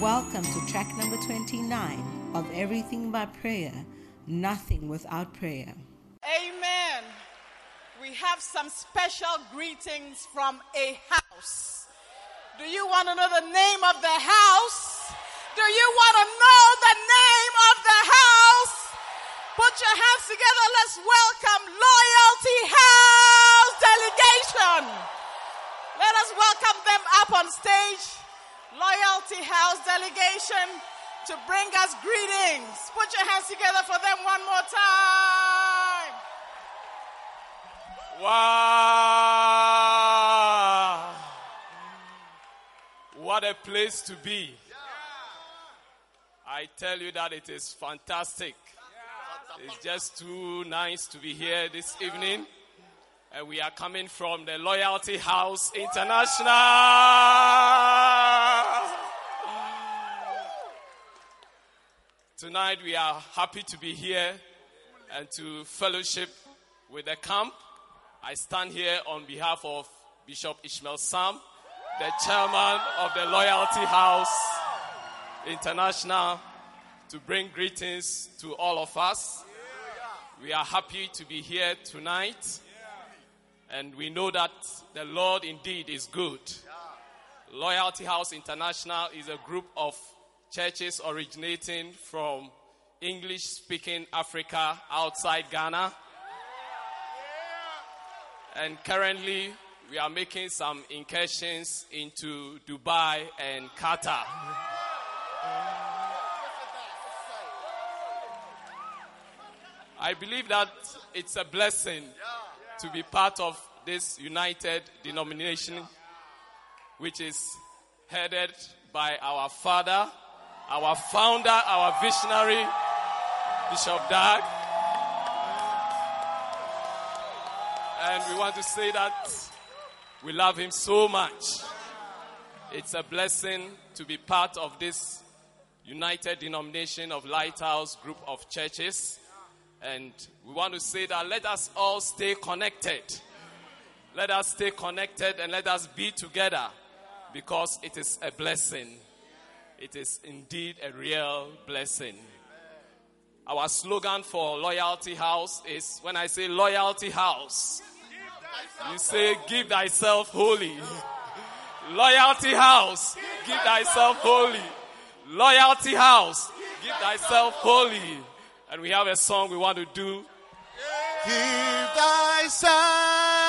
Welcome to track number 29 of Everything by Prayer, Nothing Without Prayer. Amen. We have some special greetings from a house. Do you want to know the name of the house? Do you want to know the name of the house? Put your hands together. Let's welcome Loyalty House Delegation. Let us welcome them up on stage. Loyalty House Delegation to bring us greetings. Put your hands together for them one more time. Wow. What a place to be. I tell you that it is fantastic. It's just too nice to be here this evening. And we are coming from the Loyalty House International. Tonight we are happy to be here and to fellowship with the camp. I stand here on behalf of Bishop Ishmael Sam, the chairman of the Loyalty House International, to bring greetings to all of us. We are happy to be here tonight, and we know that the Lord indeed is good. Loyalty House International is a group of churches originating from English speaking Africa outside Ghana. And currently, we are making some incursions into Dubai and Qatar. I believe that it's a blessing to be part of this united denomination, which is headed by our father, our founder, our visionary, Bishop Dag. And we want to say that we love him so much. It's a blessing to be part of this united denomination of Lighthouse group of churches. And we want to say that let us all stay connected. Let us stay connected and let us be together because it is a blessing. It is indeed a real blessing. Our slogan for Loyalty House is when I say Loyalty House, you say, Give thyself holy. Loyalty House, give thyself holy. Loyalty House, give thyself holy. And we have a song we want to do. Give thyself,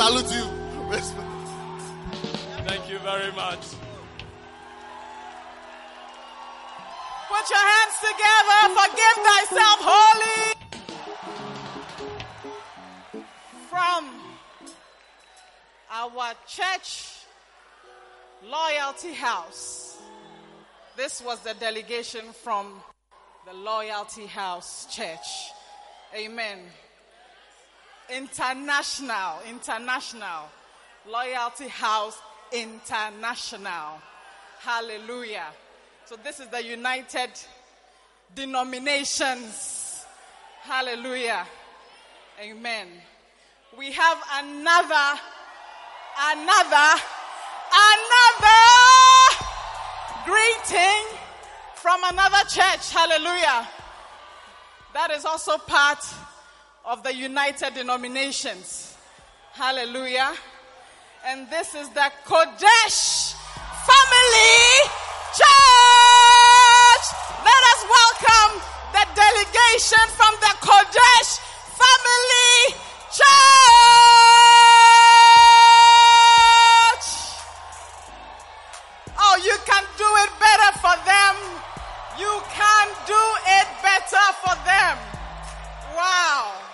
salute you. Thank you very much. Put your hands together. Forgive thyself holy. From our church loyalty house. This was the delegation from the Loyalty House Church. Amen. International, international. Loyalty House International. Hallelujah. So this is the United Denominations. Hallelujah. Amen. we have another, another, another greeting from another church. Hallelujah. That is also part of the United Denominations. Hallelujah. And this is the Qodesh Family Church. Let us welcome the delegation from the Qodesh Family Church. Oh, you can do it better for them. You can do it better for them. Wow.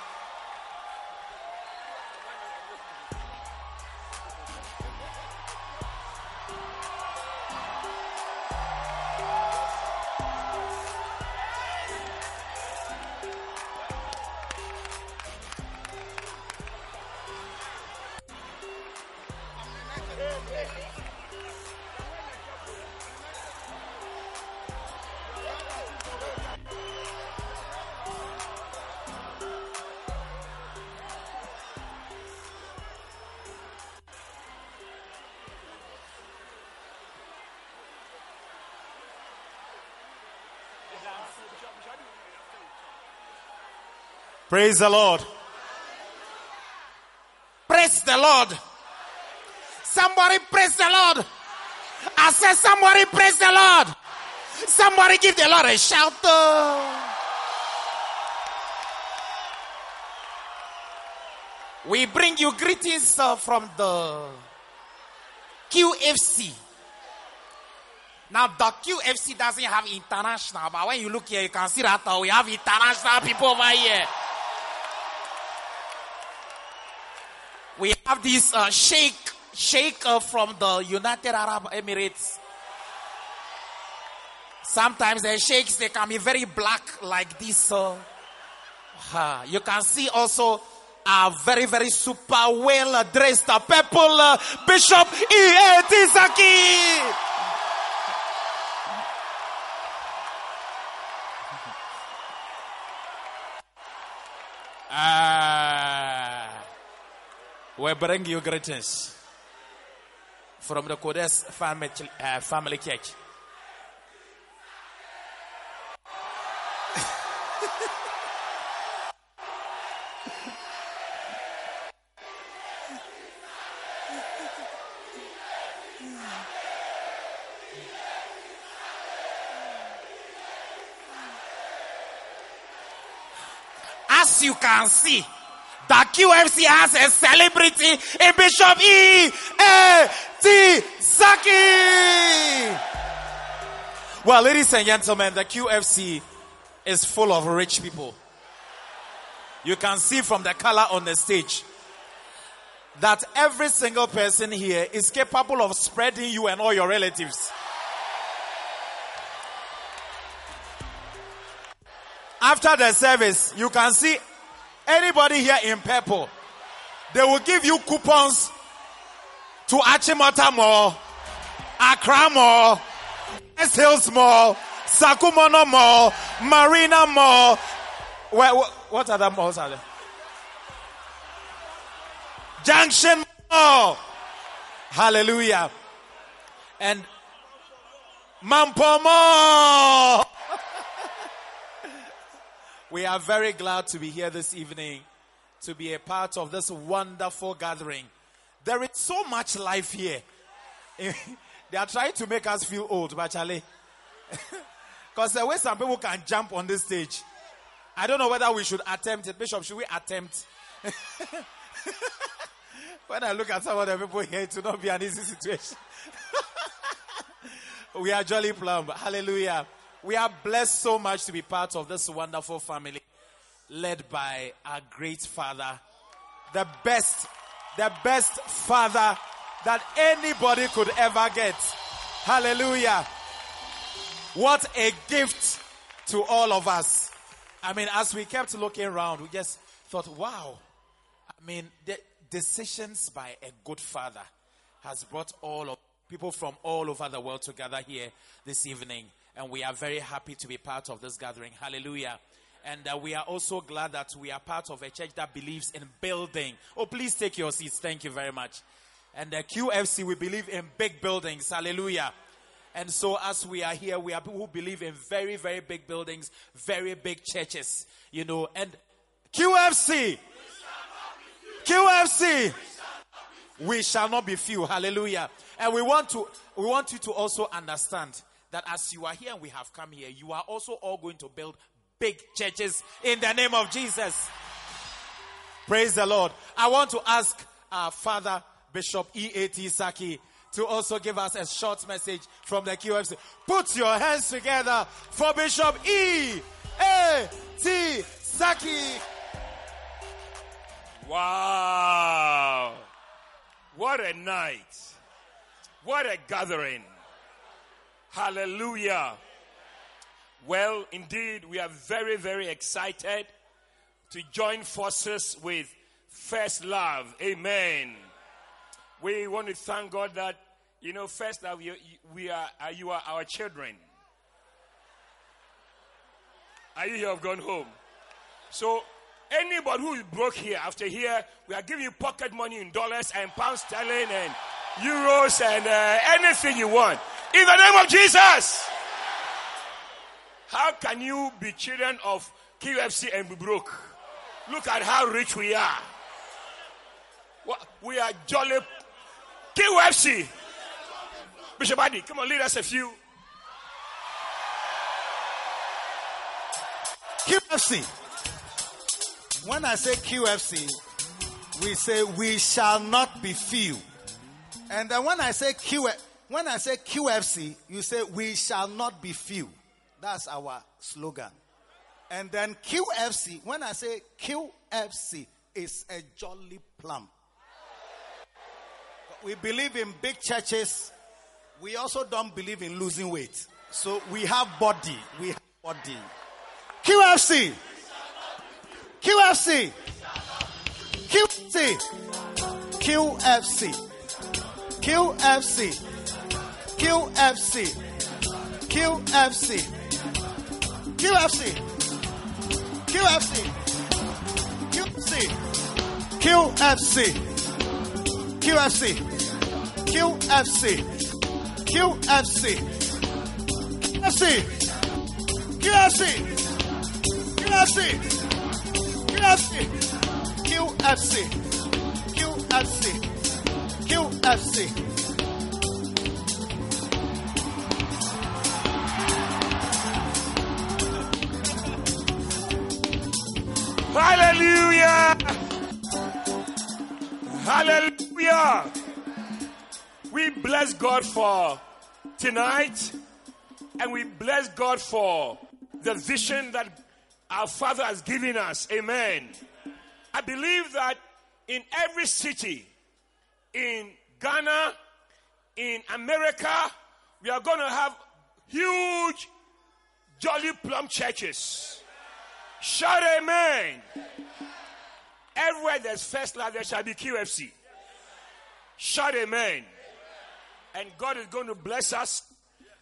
Praise the Lord. Praise the Lord. Somebody praise the Lord. I said, somebody praise the Lord. Somebody give the Lord a shout. We bring you greetings uh, from the QFC. Now, the QFC doesn't have international, but when you look here, you can see that uh, we have international people over here. We have this uh, sheikh, sheikh uh, from the United Arab Emirates. Sometimes the sheikhs they can be very black like this. Uh, uh, you can see also a very very super well dressed uh, people, uh, Bishop E. A. Tisaki. Ah, we bring you greetings from the Qodesh family, uh, family church. As you can see, the QFC has a celebrity in Bishop E. A. T. Sackey. Well, ladies and gentlemen, the QFC is full of rich people. You can see from the color on the stage that every single person here is capable of spreading you and all your relatives. After the service, you can see anybody here in purple. They will give you coupons to Achimota Mall, Accra Mall, Hills Mall, Sakumono Mall, Marina Mall. Where, wh- what other malls are there? Junction Mall. Hallelujah. And Mampo Mall. We are very glad to be here this evening to be a part of this wonderful gathering. There is so much life here. they are trying to make us feel old, but Charlie. Because the way some people can jump on this stage. I don't know whether we should attempt it. Bishop, should we attempt? when I look at some of the people here, it will not be an easy situation. we are jolly plumb. Hallelujah. We are blessed so much to be part of this wonderful family led by our great father, the best, the best father that anybody could ever get. Hallelujah. What a gift to all of us. I mean, as we kept looking around, we just thought, wow. I mean, the decisions by a good father has brought all of people from all over the world together here this evening and we are very happy to be part of this gathering. Hallelujah. And uh, we are also glad that we are part of a church that believes in building. Oh, please take your seats. Thank you very much. And the QFC, we believe in big buildings. Hallelujah. And so, as we are here, we are people who believe in very, very big buildings, very big churches, you know. And QFC, QFC, we shall not be few. Hallelujah. And we want to, we want you to also understand that as you are here and we have come here, you are also all going to build big churches in the name of Jesus. Praise the Lord. I want to ask our Father Bishop E.A.T. Sackey to also give us a short message from the QFC. Put your hands together for Bishop E. A. T. Saki. Wow. What a night. What a gathering. Hallelujah. Well, indeed, we are very, very excited to join forces with First Love. Amen. We want to thank God that, you know, First Love, you, we are, uh, you are our children. Are you here? Have gone home. So, anybody who is broke here, after here, we are giving you pocket money in dollars and pounds sterling and euros and uh, anything you want. In the name of Jesus. How can you be children of QFC and be broke? Look at how rich we are. We are jolly QFC. Bishop Adi, come on, lead us a few. QFC. When I say QFC, we say we shall not be few. And then when I say Q, when I say QFC, you say we shall not be few. That's our slogan. And then QFC, when I say QFC, is a jolly plum. We believe in big churches. We also don't believe in losing weight. So we have body. We have body. QFC. QFC. QFC. QFC. QFC. QFC. QFC. QFC. QFC. QFC. QFC. QFC. QFC. QFC. QFC. QFC. QFC. QFC. QFC. QFC. QFC. Hallelujah. Hallelujah. We bless God for tonight and we bless God for the vision that our Father has given us. Amen. I believe that in every city, in Ghana, in America, we are going to have huge Jolly Plum churches. Shout amen. Everywhere there's first love, there shall be QFC. Shout amen. And God is going to bless us,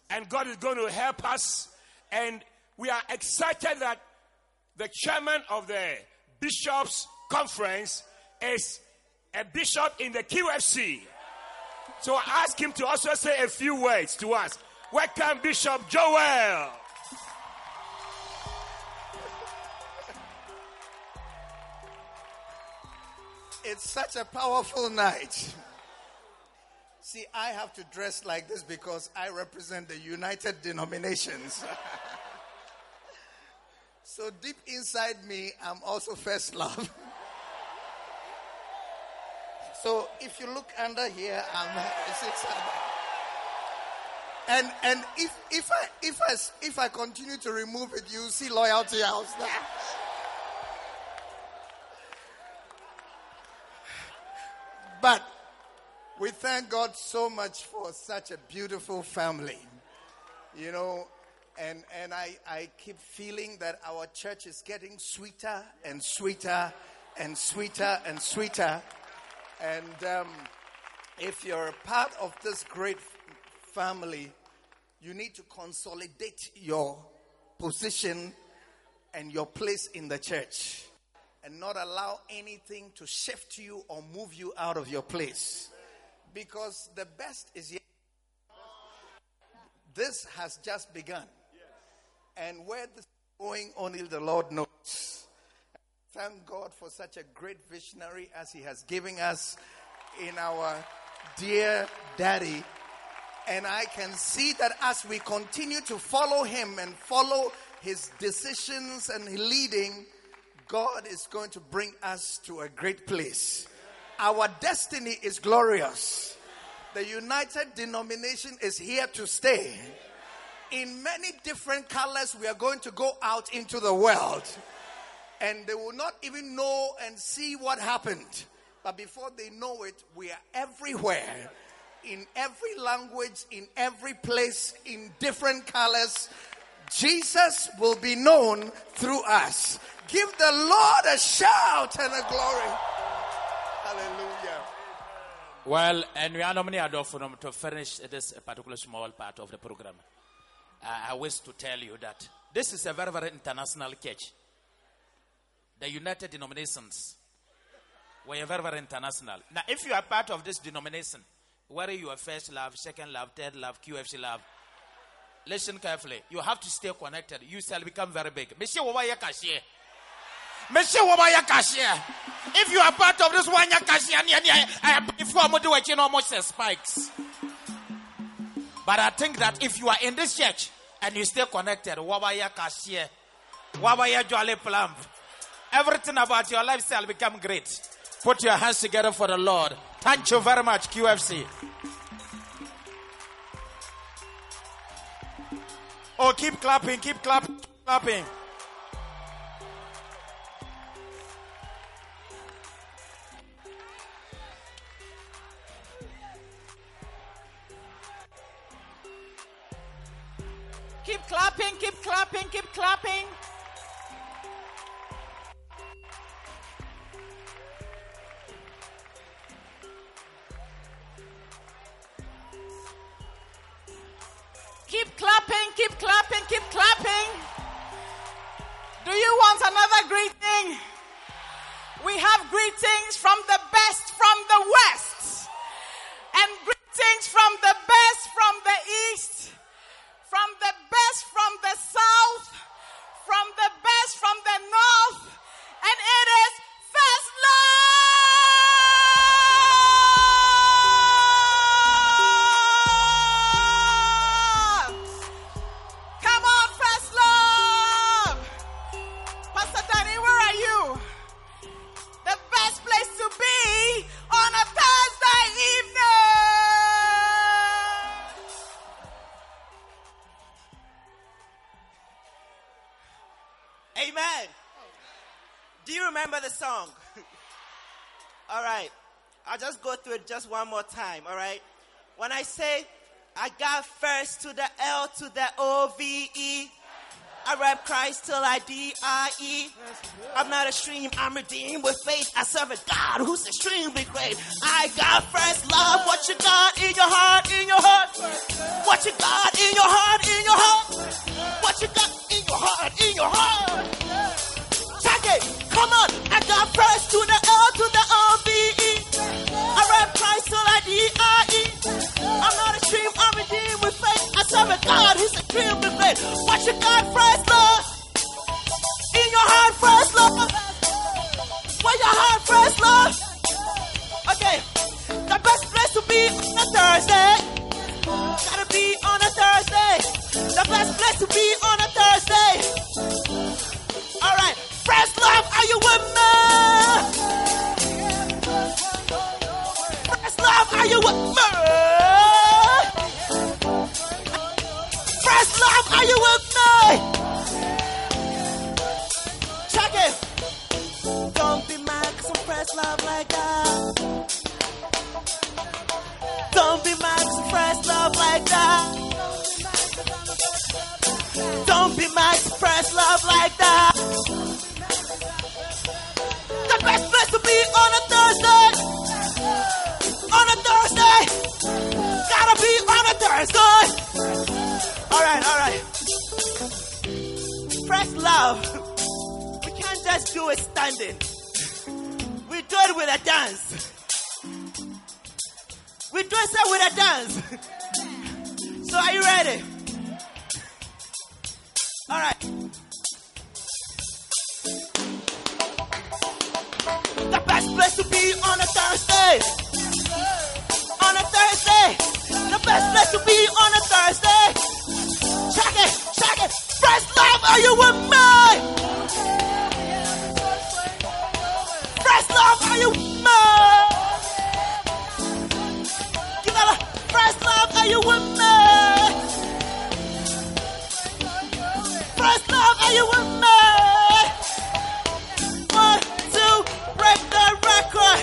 and God is going to help us. And we are excited that the chairman of the bishops' conference is a bishop in the QFC. So I ask him to also say a few words to us. Welcome, Bishop Joel. It's such a powerful night. See, I have to dress like this because I represent the United Denominations. so deep inside me, I'm also first love. so if you look under here, I'm and and if if I if I if I continue to remove it, you see loyalty house there. But we thank God so much for such a beautiful family. You know, and, and I, I keep feeling that our church is getting sweeter and sweeter and sweeter and sweeter. And um, if you're a part of this great family, you need to consolidate your position and your place in the church and not allow anything to shift you or move you out of your place. Because the best is yet. This has just begun. And where this is going, only the Lord knows. Thank God for such a great visionary as He has given us in our dear daddy. And I can see that as we continue to follow Him and follow His decisions and leading, God is going to bring us to a great place. Our destiny is glorious. The United Denomination is here to stay. In many different colors, we are going to go out into the world. And they will not even know and see what happened. But before they know it, we are everywhere. In every language, in every place, in different colors. Jesus will be known through us. Give the Lord a shout and a glory. Hallelujah. Well, and we are nominated for to finish this particular small part of the program. Uh, I wish to tell you that this is a very, very international church. The United Denominations were very, very international. Now, if you are part of this denomination, whether you are first love, second love, third love, QFC love, listen carefully. You have to stay connected. You shall become very big. If you are part of this one, if you are almost spikes. But I think that if you are in this church and you stay connected, Wawaya Kashie, Wawaya Jolly Plump, everything about your lifestyle become great. Put your hands together for the Lord. Thank you very much, QFC. Oh, keep clapping, keep clapping, keep clapping. Keep clapping, keep clapping. Keep clapping, keep clapping, keep clapping. Do you want another greeting? We have greetings from the best from the west, and greetings from the best from the east, from the best from the south, from the best from the north, and it is remember the song? all right. I'll just go through it just one more time. All right. When I say I got first to the L to the O V E, I rap Christ till I D I E. I'm not a stream, I'm redeemed with faith. I serve a God who's extremely great. I got first love. What you got in your heart, in your heart? What you got in your heart, in your heart? What you got in your heart, in your heart? Check it. Come on. I got first to the L to the O V E. I rap Christ till I D I E. I'm not a stream, I'm redeemed with faith. I serve a God who's extremely great. What you you standing. We do it with a dance. We do it with a dance. So are you ready? All right. The best place to be on a Thursday. On a Thursday. The best place to be on a Thursday. Check it, check it. First love, are you with me? Love, are you first love, are you with me? First love, are you with me? One, two, break the record.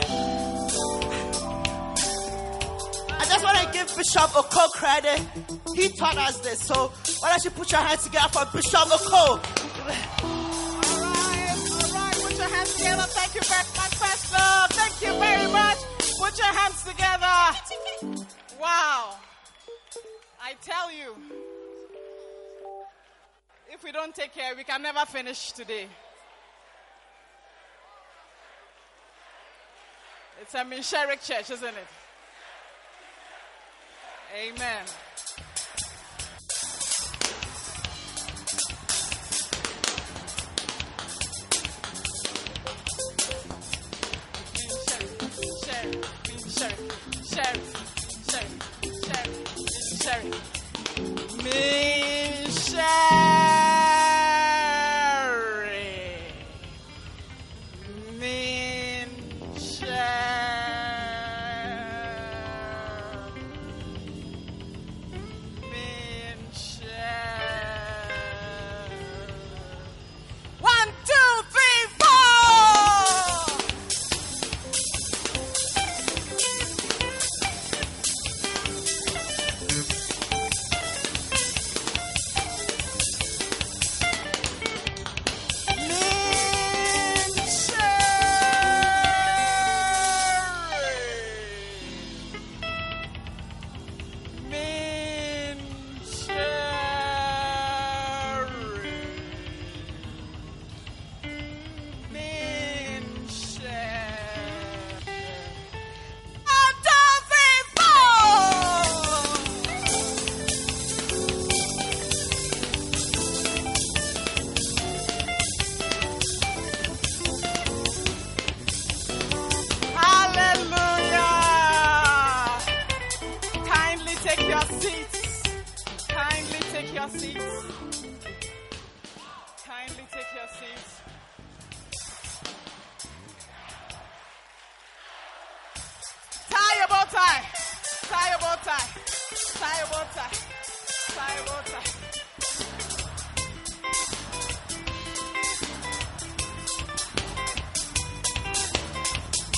I just want to give Bishop Oko credit. He taught us this. So why don't you put your hands together for Bishop Oko? All right, all right. Put your hands together. Thank you very very much. Put your hands together. Wow. I tell you, if we don't take care, we can never finish today. It's a Minsheric church, isn't it? Amen. Sherry, Sherry, Sherry, Sherry. Me. Your seats. Kindly take your seats. Tie your bow tie. Tie your bow tie. Tie your bow tie. Tie your bow tie.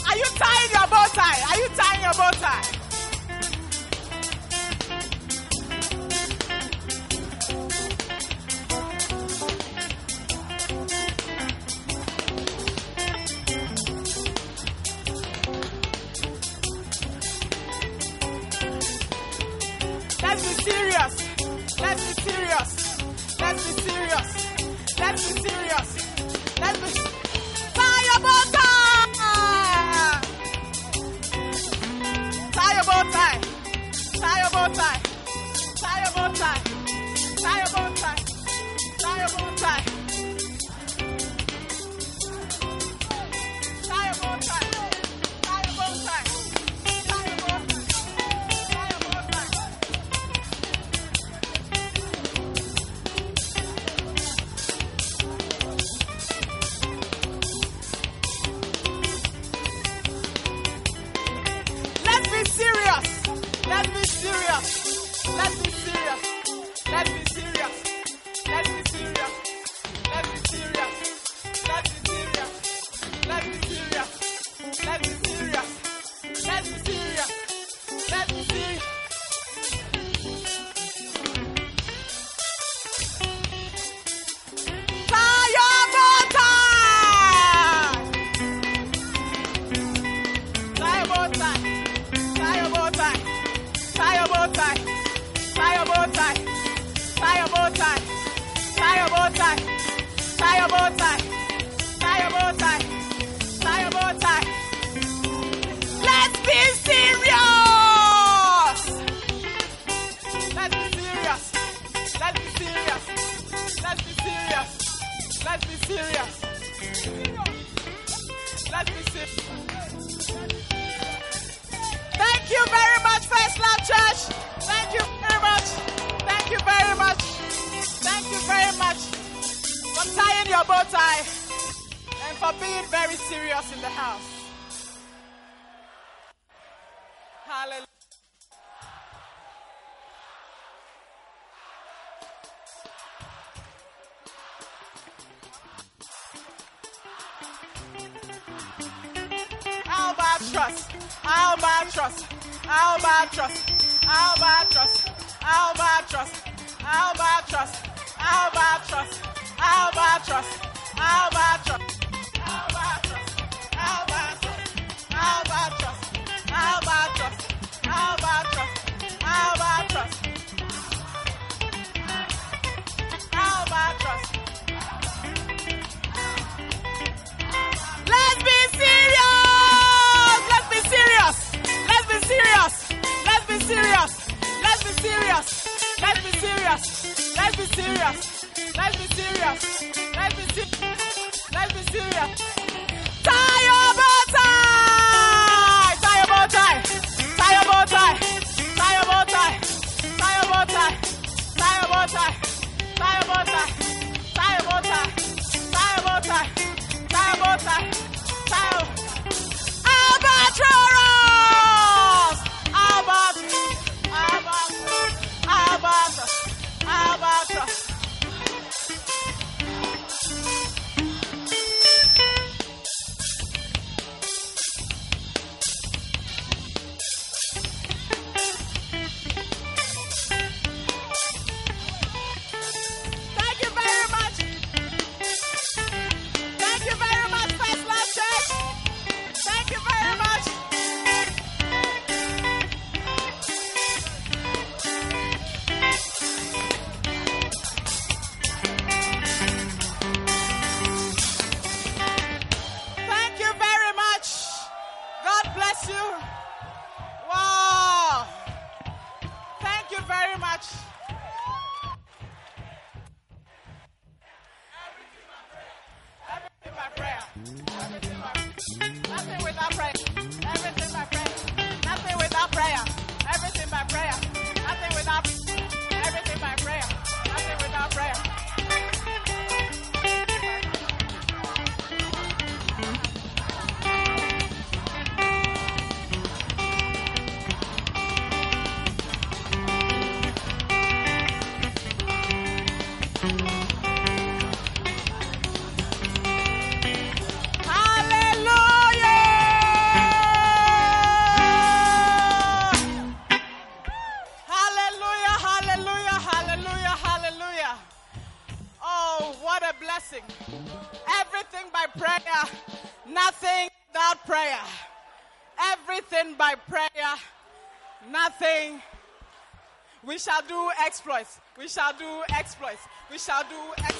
Are you tying your bow tie? Are you tying your bow tie? trust. Albatross. Albatross. Albatross. Albatross. Albatross. Albatross. Albatross. Albatross. is serious. Life is serious. Life is serious. Life is serious. Tie your bow tie. Tie your bow tie. Tie your bow tie. Tie your bow tie. Tie your bow tie. Tie your bow tie. Tie your bow tie. Tie your bow tie. Tie your bow tie. exploits. We shall do exploits. We shall do exploits.